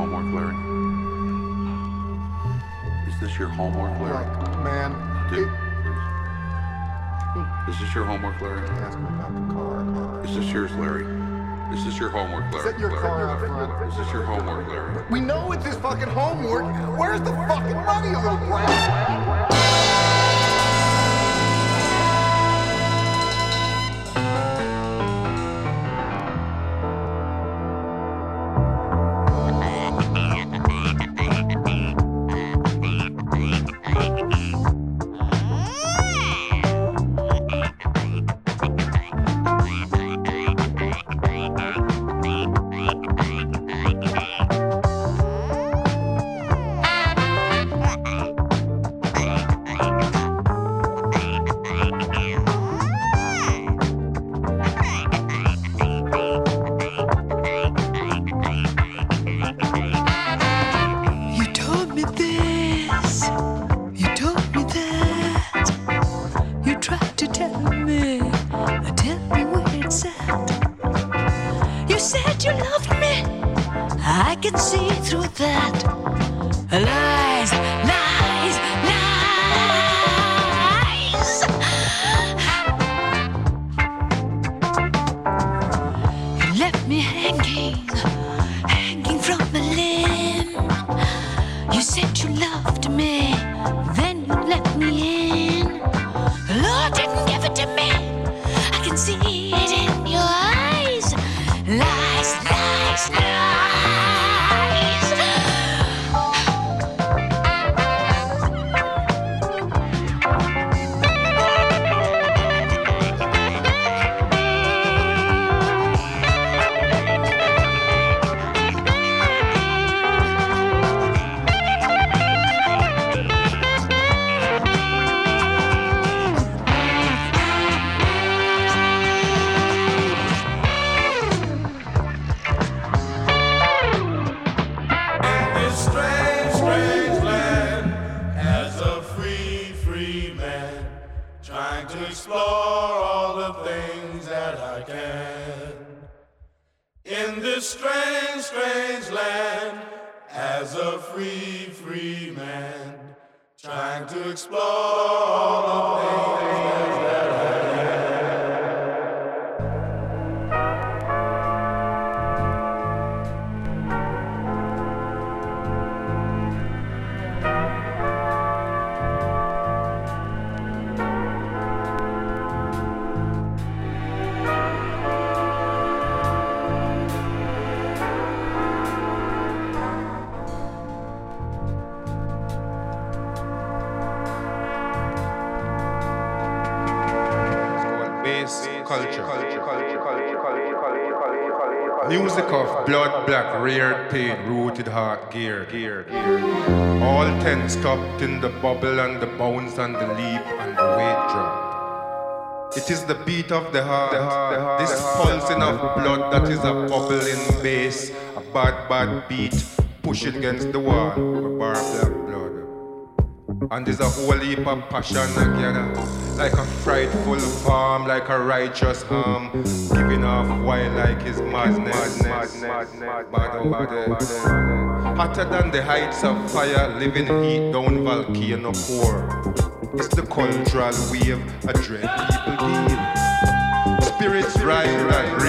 homework, Larry? Is this your homework, Larry? Look, man. Dude, it- Is this your homework, Larry? Ask me about the car. car. Is this yours, Larry? Is this your homework, Larry? that your Larry? car out front? Is this your homework, Larry? We know it's his fucking homework. Where's the fucking money, little brat? Hanging Culture. Music of blood, black, reared pain, rooted heart, geared. All ten stopped in the bubble and the bounce and the leap and the weight drop. It is the beat of the heart, this pulsing of blood that is a bubbling bass, a bad, bad beat, push it against the wall. And there's a whole heap of passion together. Like a frightful farm, like a righteous arm. Giving off wild like his madness. Bad, oh, bad. Hotter than the heights of fire, living heat down volcano core. It's the cultural wave, a dread people deal. Spirits rise and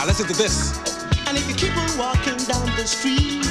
Now listen to this. And if you keep on walking down the street,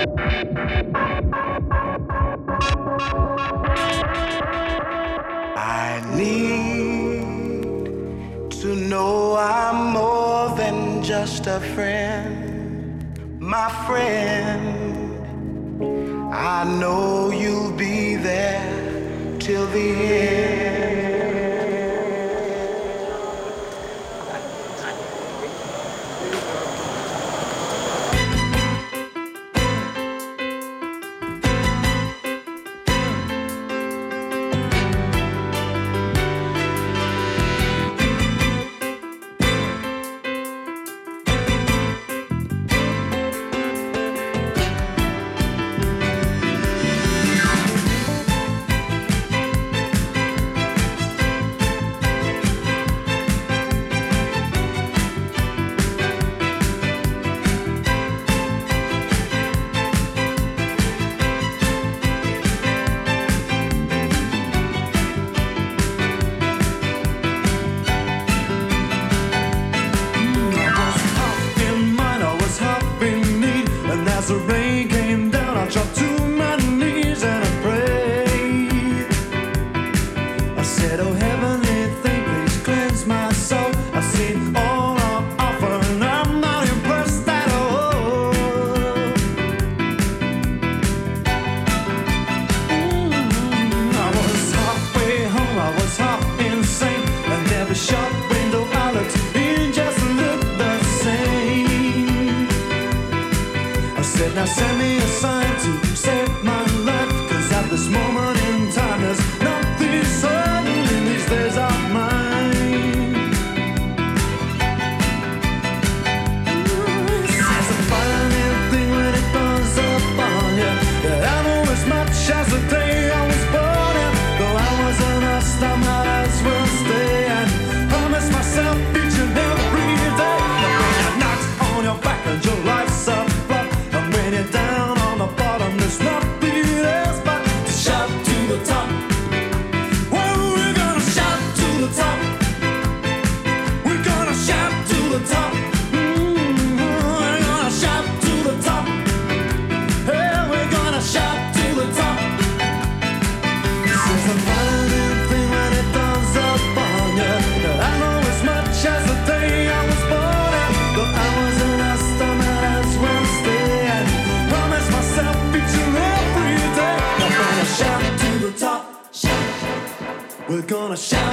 I need to know I'm more than just a friend, my friend. I know you'll be there till the end. Send me a sign to save my life, cause at this moment gonna shout.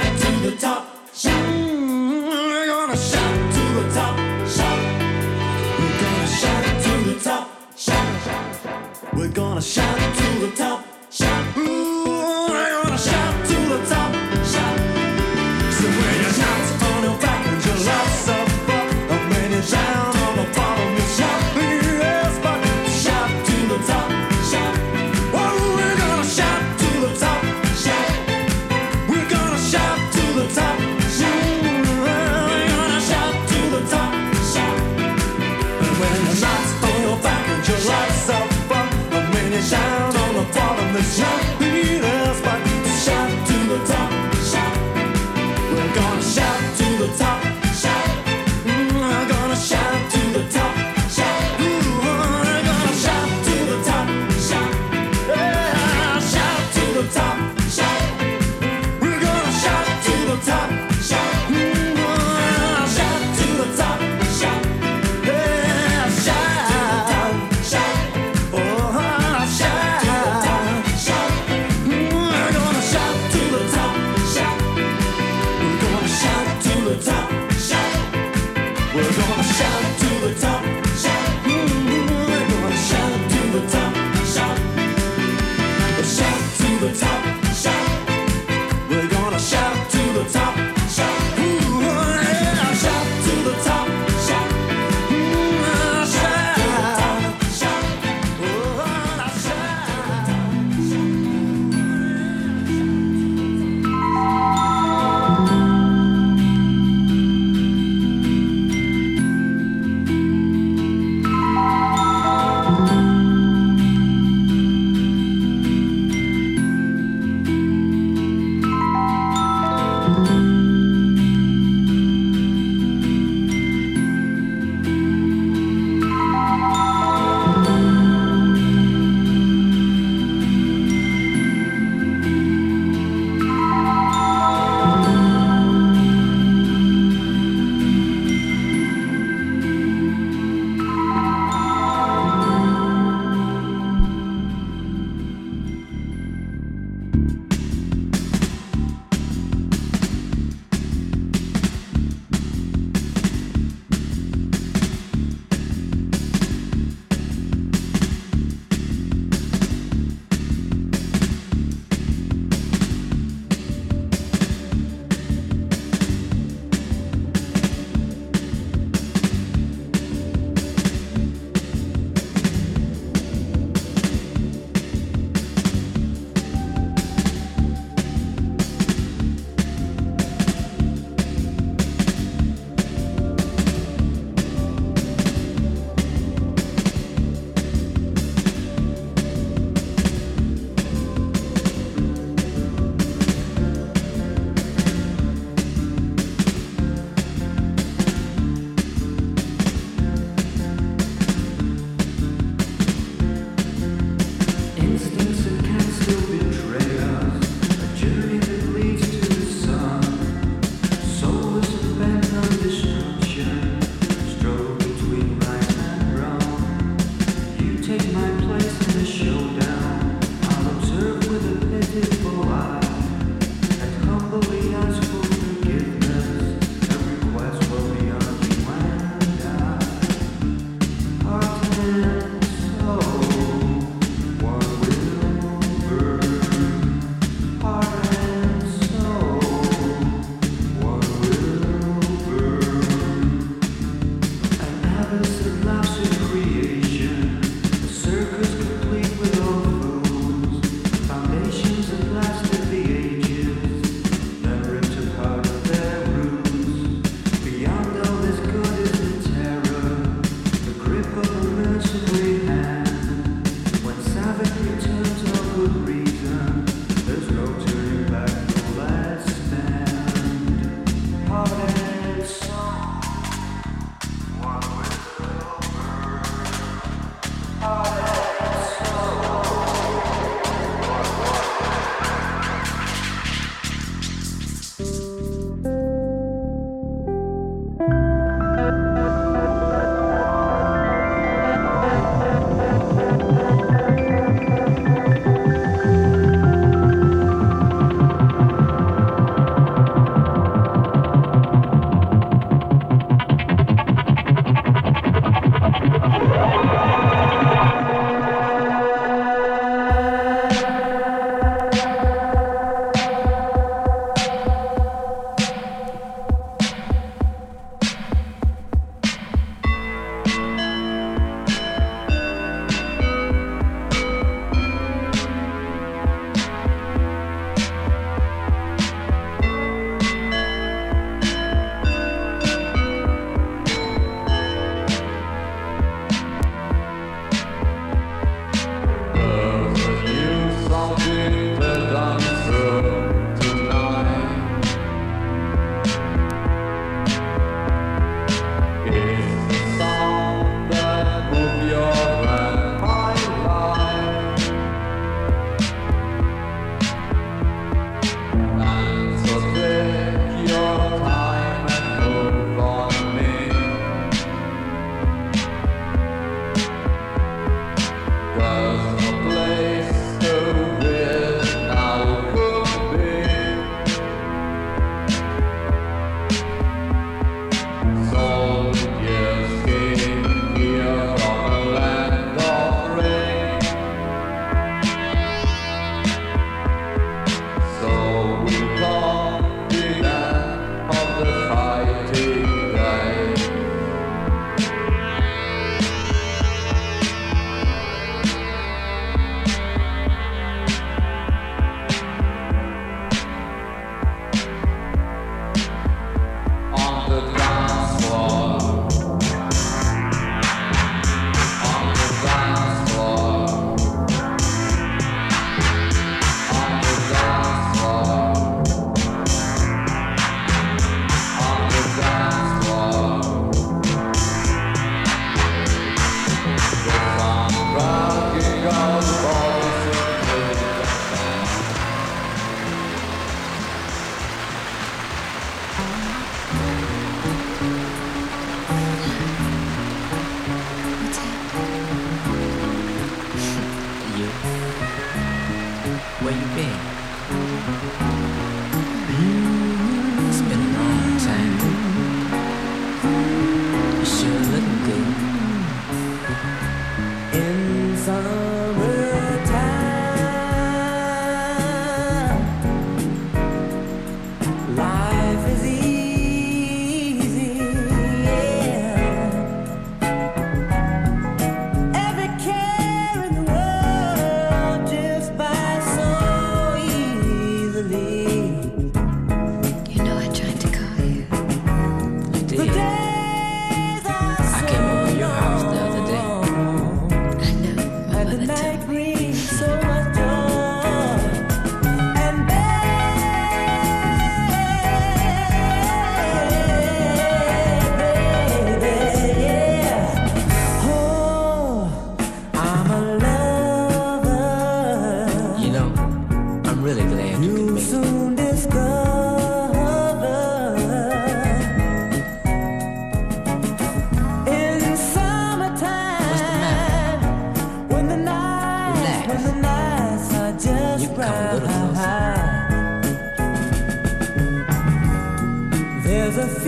times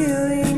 feel you.